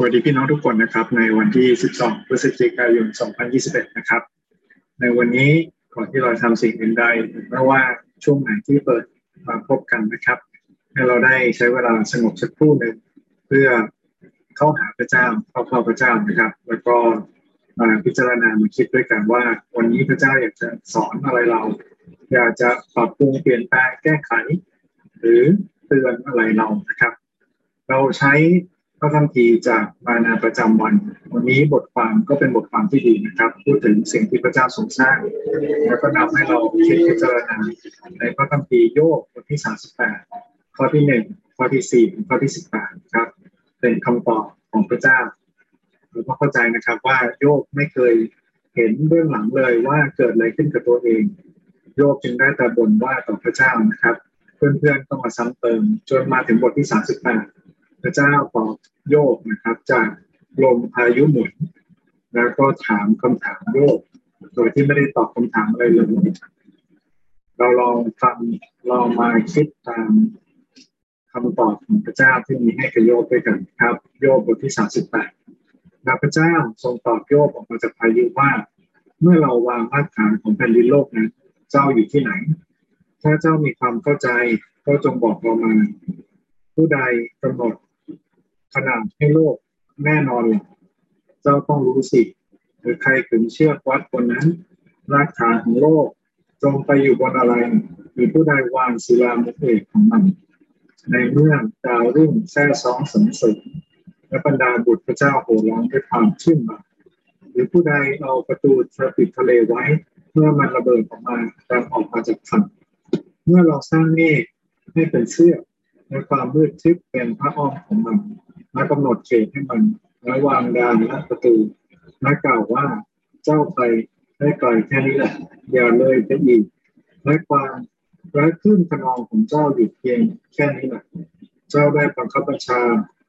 สวัสดีพี่น้องทุกคนนะครับ ในวันที่ 12 พฤศจิกายน 2021 นะครับ ในวันนี้ก่อนที่เราทำสิ่งอื่นใดไม่ว่าช่วงไหนที่เปิดมาพบกันนะครับให้เราได้ใช้เวลาสงบสักครู่หนึ่งเพื่อเข้าหาพระเจ้าเข้าเฝ้าพระเจ้านะครับ แล้วก็มาพิจารณามาคิดด้วยกันว่า วันนี้พระเจ้าอยากจะสอนอะไรเรา อยากจะปรับปรุงเปลี่ยนแปลงแก้ไข หรือเตือนอะไรเรานะครับ เราใช้ พระคัมภีร์จากมานาประจำวัน วันนี้บทความก็เป็นบทความที่ดีนะครับ พูดถึงสิ่งที่พระเจ้าทรงสร้าง แล้วก็นำให้เราคิดพิจารณาในพระคัมภีร์โยบบทที่38ข้อที่1ข้อที่4ถึงข้อที่18ครับ เป็นคำตอบของพระเจ้าเราก็เข้าใจนะครับว่าโยบไม่เคยเห็นเบื้องหลังเลยว่าเกิดอะไรขึ้นกับตัวเอง โยบจึงได้แต่บ่นว่าต่อพระเจ้านะครับ เพื่อนๆก็มาซ้ำเติมจนมาถึงบทที่38พ ระเจ้าตอบโยบนะครับ จากลมพายุหมุน แล้วก็ถามคำถามโยบโดยที่ไม่ได้ตอบคำถามอะไรเลยเราลองฟังลองมาคิดตามคำตอบของพระเจ้าที่มีให้กับโยบด้วยกันครับ โยบบทที่38นะพระเจ้าทรงตอบโยบออกมาจากพายุว่า เมื่อเราวางรากฐานของแผ่นดินโลกนั้นเจ้าอยู่ที่ไหน ถ้าเจ้ามีความเข้าใจก็จงบอกเรามา ผู้ใดกำหนด ขนาดให้โลกแน่นอนหรอเจ้าต้องรู้สิหรือใครถึงเชื่อวัดคนนั้นรากฐานของโลกจงไปอยู่บนอะไรหรือผู้ใดวางศิลามุกเอกของมัน ในเมื่อดาวรุ่งแท้ซ้องสมสมและบรรดาบุตรพระเจ้าโห่ร้องด้วยความชื่นบานหรือผู้ใดเอาประตูทปิดทะเลไว้ เมื่อมันระเบิดออกมาดังออกมาจากฝั่งเมื่อเราสร้างเมฆให้เป็นเสื้อในความมืดทึบเป็นพระอ้อมของมัน และกำหนดเขตให้มันและวางดานและประตูและกล่าวว่าเจ้าไปได้ไกลแค่นี้แหละ อย่าเลยไปอีกและความและขึ้นขนองของเจ้าอยู่เพียงแค่นี้แหละเจ้าได้บังคับบัญชา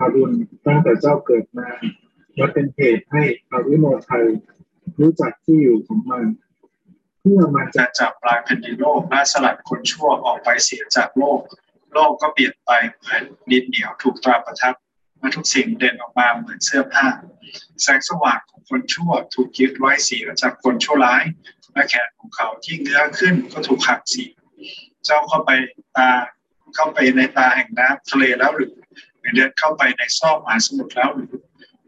อารุณตั้งแต่เจ้าเกิดมาและเป็นเหตุให้อารุโนไทยรู้จักที่อยู่ของมัน เพื่อมันจะจับปลายแผ่นดินโลกและสลัดคนชั่วออกไปเสียจากโลก โลกก็เปลี่ยนไปเหมือนดินเหนียวถูกตราประทับ เมื่อทุกสิ่งเด่นออกมาเหมือนเสื้อผ้า แสงสว่างของคนชั่วถูกยึดไว้เสียจากคนชั่วร้ายและแขนของเขาที่เงื้อขึ้นก็ถูกหักเสียเจ้าเข้าไปตาเข้าไปในตาแห่งน้ำทะเลแล้วหรือเดินเข้าไปในซอกมหาสมุทรแล้วหรือ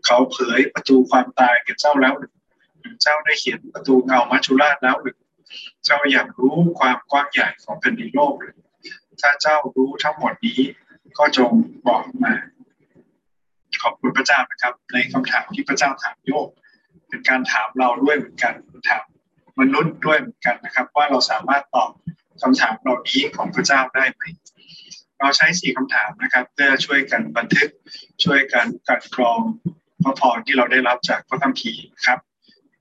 เขาเผยประตูความตายแก่เจ้าแล้วหรือเจ้าได้เขียนประตูเงามัจจุราชแล้วหรือเจ้าอยากรู้ความกว้างใหญ่ของแผ่นดินโลกหรือถ้าเจ้ารู้ทั้งหมดนี้ก็จงบอกมา ขอบคุณพระเจ้านะครับ ในคำถามที่พระเจ้าถามโยกเป็นการถามเราด้วยเหมือนกันถามมนุษย์ด้วยเหมือนกันนะครับ ว่าเราสามารถตอบคำถามเหล่านี้ของพระเจ้าได้ไหมเราใช้สี่คำถามนะครับ เพื่อช่วยกันบันทึกช่วยกันกัดกรองพระพรที่เราได้รับจากพระคัมภีร์ครับ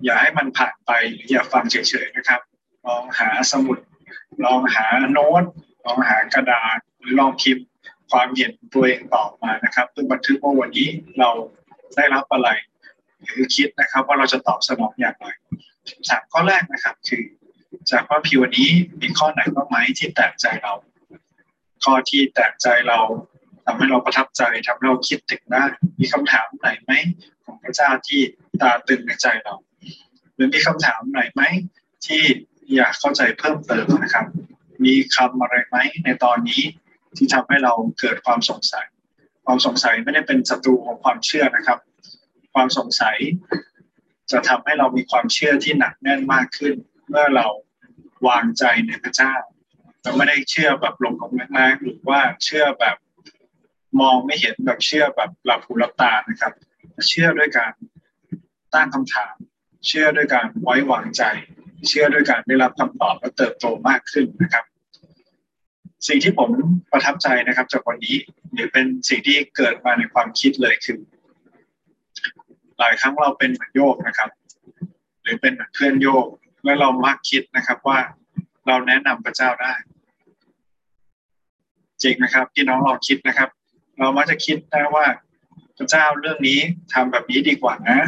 อย่าให้มันผ่านไปหรือย่าฟังเฉยๆนะครับ ลองหาสมุด ลองหาโน้ตลองหากระดาษหรือลองพิมพ์ ความเห็นตัวเองตอบมานะครับเพื่อบันทึกว่าวันนี้เราได้รับอะไรหรือคิดนะครับ ว่าเราจะตอบสนองอย่างไรสามข้อแรกนะครับ คือจากว่าพิวันนี้มีข้อไหนบ้างไหมที่แตกใจเรา ข้อที่แตกใจเราทำให้เราประทับใจทำให้เราคิดถึงได้มีคำถามไหนไหมของพระเจ้าที่ตาตึงในใจเรา หรือมีคำถามไหนไหมที่อยากเข้าใจเพิ่มเติมนะครับ มีคำอะไรไหมในตอนนี้ ที่ทำให้เราเกิดความสงสัย ความสงสัยไม่ได้เป็นศัตรูของความเชื่อนะครับ ความสงสัย จะทำให้เรามีความเชื่อที่หนักแน่นมากขึ้น เมื่อเราวางใจในพระเจ้าเราไม่ได้เชื่อแบบลงของแรงๆหรือว่าเชื่อแบบมองไม่เห็นแบบเชื่อแบบหลับหูหลับตานะครับ เชื่อด้วยการตั้งคำถาม เชื่อด้วยการไว้วางใจ เชื่อด้วยการได้รับคำตอบและเติบโตมากขึ้นนะครับ สิ่งที่ผมประทับใจนะครับ จากวันนี้หรือเป็นสิ่งที่เกิดมาในความคิดเลยคือ หลายครั้งเราเป็นเหมือนโยกนะครับ หรือเป็นเหมือนเพื่อนโยก แล้วเรามักคิดนะครับว่าเราแนะนำพระเจ้าได้ จริงนะครับที่น้องลองคิดนะครับ เรามักจะคิดได้ว่าพระเจ้าเรื่องนี้ทำแบบนี้ดีกว่านะ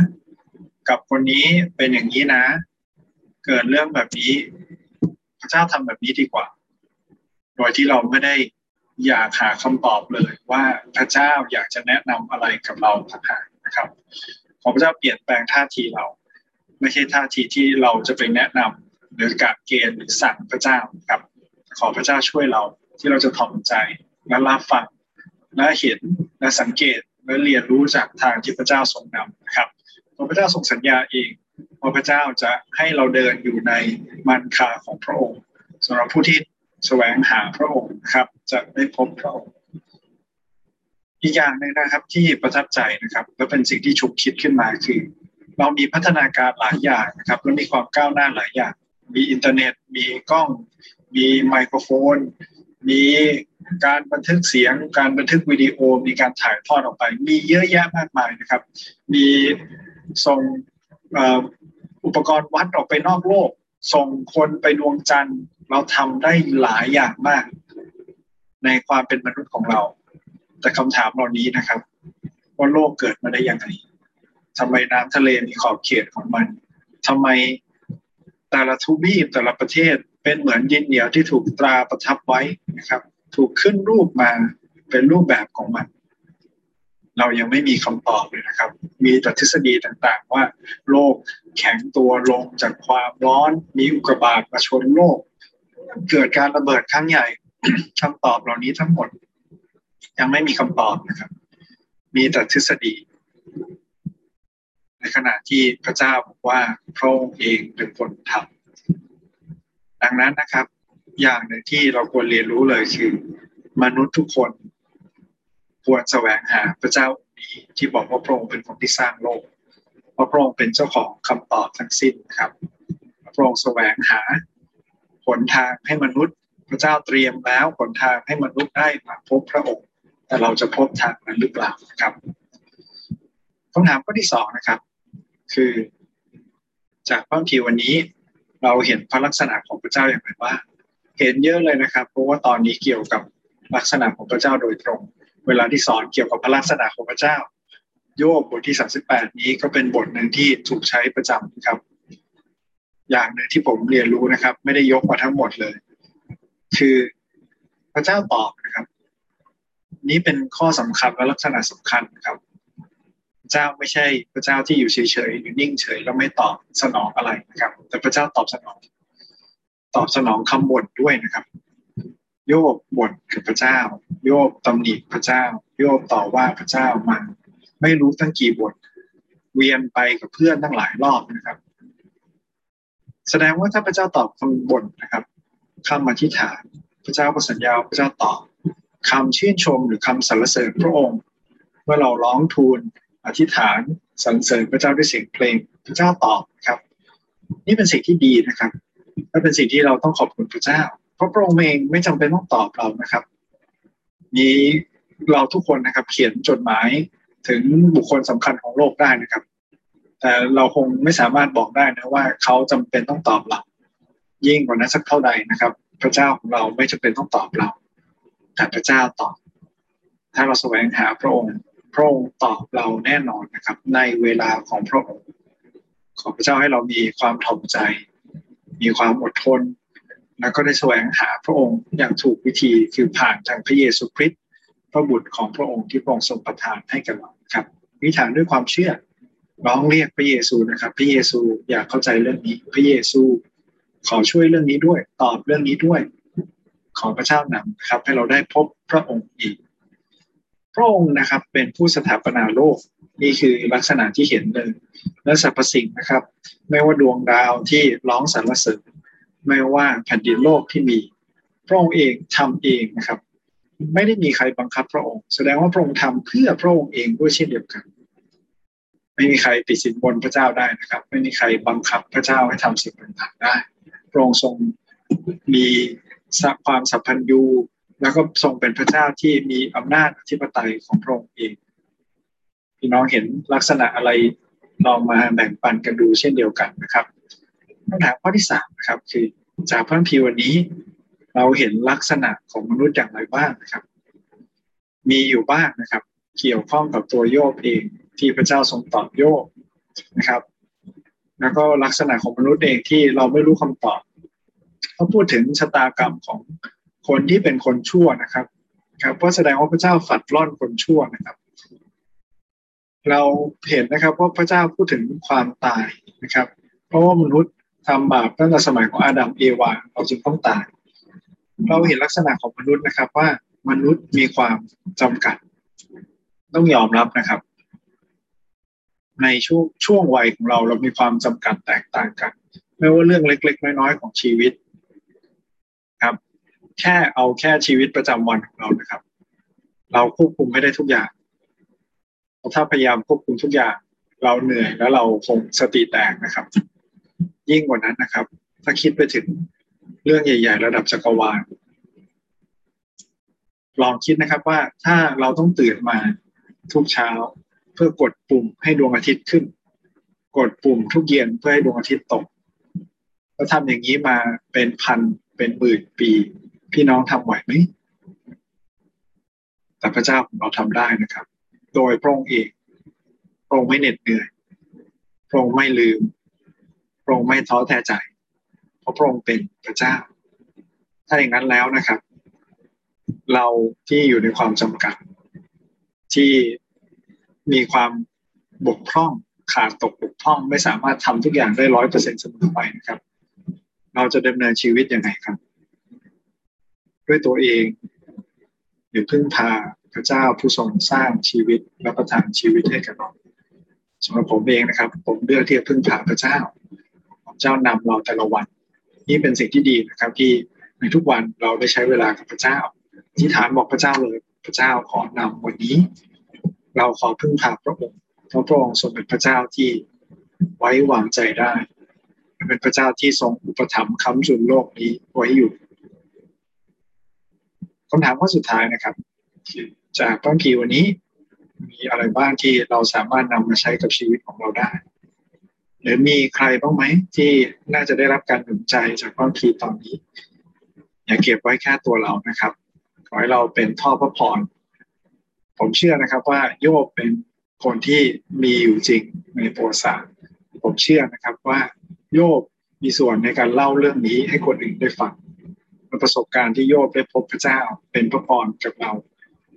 กับคนนี้เป็นอย่างนี้นะ เกิดเรื่องแบบนี้ พระเจ้าทำแบบนี้ดีกว่า ดยที่เราไม่ได้อยากหาคำตอบเลยว่าพระเจ้าอยากจะแนะนำอะไรกับเราต่างหากนะนะครับ ขอพระเจ้าเปลี่ยนแปลงท่าทีเรา ไม่ใช่ท่าทีที่เราจะไปแนะนำหรือกะเกณฑ์หรือสั่งพระเจ้าครับ ขอพระเจ้าช่วยเราที่เราจะถ่อมใจและรับฟังและเห็นและสังเกตและเรียนรู้จากทางที่พระเจ้าทรงนำนะครับพระเจ้าทรงสัญญาเองว่าพระเจ้าจะให้เราเดินอยู่ในมรรคาของพระองค์สำหรับผู้ที่ แสวงหาพระองค์ครับ จะได้พบพระองค์อีกอย่างหนึ่งนะครับที่ประทับใจนะครับ และเป็นสิ่งที่ฉุกคิดขึ้นมาคือ เรามีพัฒนาการหลายอย่างนะครับและมีความก้าวหน้าหลายอย่าง มีอินเทอร์เน็ต มีกล้อง มีไมโครโฟน มีการบันทึกเสียง การบันทึกวิดีโอ มีการถ่ายทอดออกไป มีเยอะแยะมากมายนะครับ มีส่งอุปกรณ์วัดออกไปนอกโลก ส่งคนไปดวงจันทร์ เราทำได้หลายอย่างมาก ในความเป็นมนุษย์ของเรา แต่คำถามเหล่านี้นะครับ ว่าโลกเกิดมาได้ยังไงทำไมน้ำทะเลมีขอบเขตของมันทำไมแต่ละทูบีแต่ละประเทศเป็นเหมือนดินเหนียวที่ถูกตราประทับไว้นะครับ ถูกขึ้นรูปมาเป็นรูปแบบของมัน เรายังไม่มีคำตอบเลยนะครับ มีแต่ทฤษฎีต่างๆ ว่า โลกแข็งตัวลงจากความร้อนมีอุกกาบาตมาชนโลก เกิดการระเบิดครั้งใหญ่คำตอบเหล่านี้ทั้งหมด ยังไม่มีคำตอบนะครับ มีแต่ทฤษฎี ในขณะที่พระเจ้าบอกว่าพระองค์เองเป็นคนทำดังนั้นนะครับ อย่างหนึ่งที่เราควรเรียนรู้เลยคือ มนุษย์ทุกคนควรแสวงหาพระเจ้านี้ที่บอกว่าพระองค์เป็นคนที่สร้างโลกเพราะพระองค์เป็นเจ้าของคำตอบทั้งสิ้นครับ พระองค์แสวงหา หนทางให้มนุษย์ พระเจ้าเตรียมแล้วหนทางให้มนุษย์ได้มาพบพระองค์ แต่เราจะพบทางนั้นหรือเปล่าครับคำถามข้อที่สองนะครับ คือ จากพระพีวันนี้เราเห็นพระลักษณะของพระเจ้าอย่างไรว่า เห็นเยอะเลยนะครับ เพราะว่าตอนนี้เกี่ยวกับลักษณะของพระเจ้าโดยตรง เวลาที่สอนเกี่ยวกับพระลักษณะของพระเจ้า โยบบทที่สาสิบแปดนี้ก็เป็นบทหนึ่งที่ถูกใช้ประจำครับ อย่างหนึ่งที่ผมเรียนรู้นะครับ ไม่ได้ยกมาทั้งหมดเลย คือพระเจ้าตอบนะครับ นี้เป็นข้อสำคัญและลักษณะสำคัญครับ พระเจ้าไม่ใช่พระเจ้าที่อยู่เฉยๆอยู่นิ่งเฉยแล้วไม่ตอบสนองอะไรนะครับ แต่พระเจ้าตอบสนอง ตอบสนองคำบ่นด้วยนะครับ โยบบ่นกับพระเจ้า โยบตำหนิพระเจ้า โยบต่อว่าพระเจ้ามันไม่รู้ตั้งกี่บทเวียนไปกับเพื่อนตั้งหลายรอบนะครับ แสดงว่าถ้าพระเจ้าตอบคำบ่นนะครับคำอธิษฐาน พระเจ้าก็สัญญาพระเจ้าตอบคำชื่นชมหรือคำสรรเสริญพระองค์ เมื่อเราร้องทูลอธิษฐานสรรเสริญพระเจ้าด้วยเสียงเพลง พระเจ้าตอบครับ นี่เป็นสิ่งที่ดีนะครับและเป็นสิ่งที่เราต้องขอบคุณพระเจ้า เพราะพระองค์เองไม่จำเป็นต้องตอบเรานะครับมีเราทุกคนนะครับ เขียนจดหมายถึงบุคคลสำคัญของโลกได้นะครับ แต่เราคงไม่สามารถบอกได้นะว่าเขาจำเป็นต้องตอบเรายิ่งกว่านั้นสักเท่าใดนะครับ พระเจ้าของเราไม่จำเป็นต้องตอบเรา แต่พระเจ้าตอบ ถ้าเราแสวงหาพระองค์ พระองค์ตอบเราแน่นอนนะครับ ในเวลาของพระองค์ ขอพระเจ้าให้เรามีความถ่อมใจ มีความอดทน แล้วก็ได้แสวงหาพระองค์อย่างถูกวิธีคือผ่านทางพระเยซูคริสต์พระบุตรของพระองค์ที่พระองค์ทรงประทานให้กับเราครับวิถานด้วยความเชื่อ ร้องเรียกพระเยซูนะครับ พระเยซูอยากเข้าใจเรื่องนี้ พระเยซูขอช่วยเรื่องนี้ด้วย ตอบเรื่องนี้ด้วย ขอพระเจ้านำครับ ให้เราได้พบพระองค์อีก พระองค์นะครับเป็นผู้สถาปนาโลกนี่คือลักษณะที่เห็นเลยและสรรพสิ่งนะครับ ไม่ว่าดวงดาวที่ร้องสรรเสริญไม่ว่าแผ่นดินโลกที่มี พระองค์เองทำเองนะครับ ไม่ได้มีใครบังคับพระองค์ แสดงว่าพระองค์ทำเพื่อพระองค์เองด้วยเช่นเดียวกัน ไม่มีใครติดสินบนพระเจ้าได้นะครับ ไม่มีใครบังคับพระเจ้าให้ทำสิ่งต่างๆได้พระองค์ทรงมีความสัพพัญญูแล้วก็ทรงเป็นพระเจ้าที่มีอำนาจอธิปไตยของพระองค์เองพี่น้องเห็นลักษณะอะไรลองมาแบ่งปันกันดูเช่นเดียวกันนะครับคำถามข้อที่สามนะครับ คือจากพระพีวันนี้ เราเห็นลักษณะของมนุษย์อย่างไรบ้างนะครับ มีอยู่บ้างนะครับ เกี่ยวข้องกับตัวโยบเอง ที่พระเจ้าทรงตอบโยบนะครับ แล้วก็ลักษณะของมนุษย์เองที่เราไม่รู้คำตอบเขาพูดถึงชะตากรรมของคนที่เป็นคนชั่วนะครับ ครับเพราะแสดงว่าพระเจ้าฝัดล่อนคนชั่วนะครับ เราเห็นนะครับว่าพระเจ้าพูดถึงความตายนะครับ เพราะว่ามนุษย์ทำบาปตั้งแต่สมัยของอาดัมเอวาเราจึงต้องตาย เราเห็นลักษณะของมนุษย์นะครับว่ามนุษย์มีความจำกัด ต้องยอมรับนะครับ ในช่วงช่วงวัยของเราเรามีความจำกัดแตกต่างกัน ไม่ว่าเรื่องเล็ก ๆ น้อยๆของชีวิตครับ แค่เอาแค่ชีวิตประจำวันของเรานะครับ เราควบคุมไม่ได้ทุกอย่างถ้าพยายามควบคุมทุกอย่าง เราเหนื่อยแล้วเราคงสติแตกนะครับ ยิ่งกว่านั้นนะครับ ถ้าคิดไปถึงเรื่องใหญ่ ๆ ระดับจักรวาลลองคิดนะครับว่าถ้าเราต้องตื่นมาทุกเช้า เพื่อกดปุ่มให้ดวงอาทิตย์ขึ้น กดปุ่มทุกเย็นเพื่อให้ดวงอาทิตย์ตกเราทำอย่างนี้มาเป็นพันเป็นหมื่นปี พี่น้องทำไหวไหมแต่พระเจ้าของเราทำได้นะครับ โดยพระองค์เองพระองค์ไม่เหน็ดเหนื่อยพระองค์ไม่ลืมพระองค์ไม่ท้อแท้ใจ เพราะพระองค์เป็นพระเจ้า ถ้าอย่างนั้นแล้วนะครับ เราที่อยู่ในความจำกัด ที่ มีความบกพร่องขาดตกบกพร่อง ไม่สามารถทำทุกอย่างได้ร้อยเปอร์เซ็นต์เสมอไปนะครับ เราจะดำเนินชีวิตยังไงครับ ด้วยตัวเองหรือพึ่งพาพระเจ้าผู้ทรงสร้างชีวิตและประทานชีวิตให้กับเราสำหรับผมเองนะครับ ผมเลือกที่จะพึ่งพาพระเจ้าพระเจ้านำเราแต่ละวัน นี่เป็นสิ่งที่ดีนะครับ ที่ในทุกวันเราได้ใช้เวลากับพระเจ้าที่ฐานบอกพระเจ้าเลยพระเจ้าขอนำวันนี้ เราขอพึ่งพาพระองค์เพราะพระองค์ทรงเป็นพระเจ้าที่ไว้วางใจได้ เป็นพระเจ้าที่ทรงอุปถัมภ์ค้ำจุนโลกนี้ไว้อยู่คำถามข้อสุดท้ายนะครับ จากต้นพีวันนี้ มีอะไรบ้างที่เราสามารถนำมาใช้กับชีวิตของเราได้ หรือมีใครบ้างไหมที่น่าจะได้รับการหนุนใจจากต้นพีตอนนี้ อย่าเก็บไว้แค่ตัวเรานะครับ ขอให้เราเป็นท่อพระพร ผมเชื่อนะครับว่าโยบเป็นคนที่มีอยู่จริงในประวัติศาสตร์ผมเชื่อนะครับว่าโยบมีส่วนในการเล่าเรื่องนี้ให้คนอื่นได้ฟังประสบการณ์ที่โยบได้พบพระเจ้าเป็นพระพรกับเรา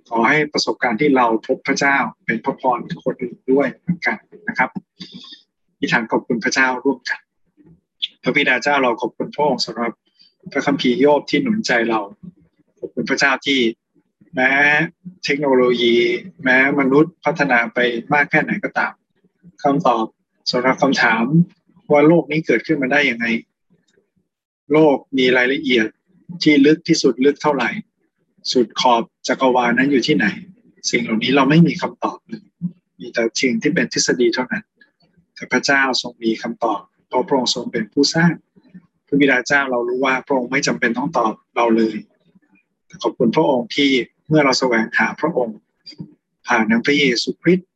ขอให้ประสบการณ์ที่เราพบพระเจ้าเป็นพระพรกับคนอื่นด้วยเหมือนกันนะครับที่ฐานขอบคุณพระเจ้าร่วมกัน พระบิดาเจ้าเราขอบคุณพระองค์สำหรับพระคัมภีร์โยบที่หนุนใจเรา ขอบคุณพระเจ้าที่ แม้เทคโนโลยี แม้มนุษย์พัฒนาไปมากแค่ไหนก็ตามคำตอบสำหรับคำถามว่าโลกนี้เกิดขึ้นมาได้ยังไง โลกมีรายละเอียดที่ลึกที่สุดลึกเท่าไหร่ สุดขอบจักรวาลนั้นอยู่ที่ไหน สิ่งเหล่านี้เราไม่มีคำตอบเลยมีแต่สิ่งที่เป็นทฤษฎีเท่านั้น แต่พระเจ้าทรงมีคำตอบเพราะพระองค์ทรงเป็นผู้สร้างพระบิดาเจ้าเรารู้ว่าพระองค์ไม่จำเป็นต้องตอบเราเลย ขอบคุณพระองค์ที่ เมื่อเราแสวงหาพระองค์ผ่านน้ำพระเยซูคริสต์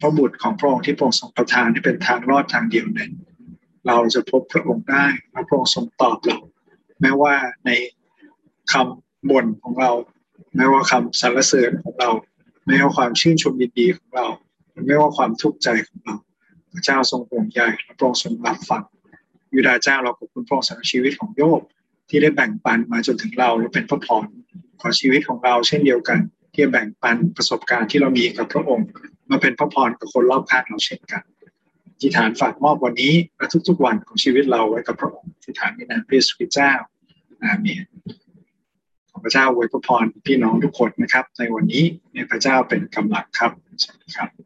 พระบุตรของพระองค์ที่พระองค์ทรงประทานที่เป็นทางรอดทางเดียวนั้น เราจะพบพระองค์ได้และพระองค์ทรงตอบเราแม้ว่าในคำบ่นของเรา แม้ว่าคำสรรเสริญของเรา แม้ว่าความชื่นชมยินดีของเราไม่ว่าความทุกข์ใจของเรา พระเจ้าทรงห่วงใยและพระองค์ทรงรับฟังยูดาเจ้าเราขอบคุณพระองค์สำหรับชีวิตของโยบที่ได้แบ่งปันมาจนถึงเราและเป็นพระพร ขอชีวิตของเราเช่นเดียวกันที่แบ่งปันประสบการณ์ที่เรามีกับพระองค์ มาเป็นพระพรกับคนรอบข้างเราเช่นกันที่ฐานฝากมอบวันนี้และทุกๆวันของชีวิตเราไว้กับพระองค์ที่ฐานในนามพระสุคริเจ้าอาเมนขอพระเจ้าอวยพระพรพี่น้องทุกคนนะครับ ในวันนี้ในพระเจ้าเป็นกำลังครับสวัสดีครับ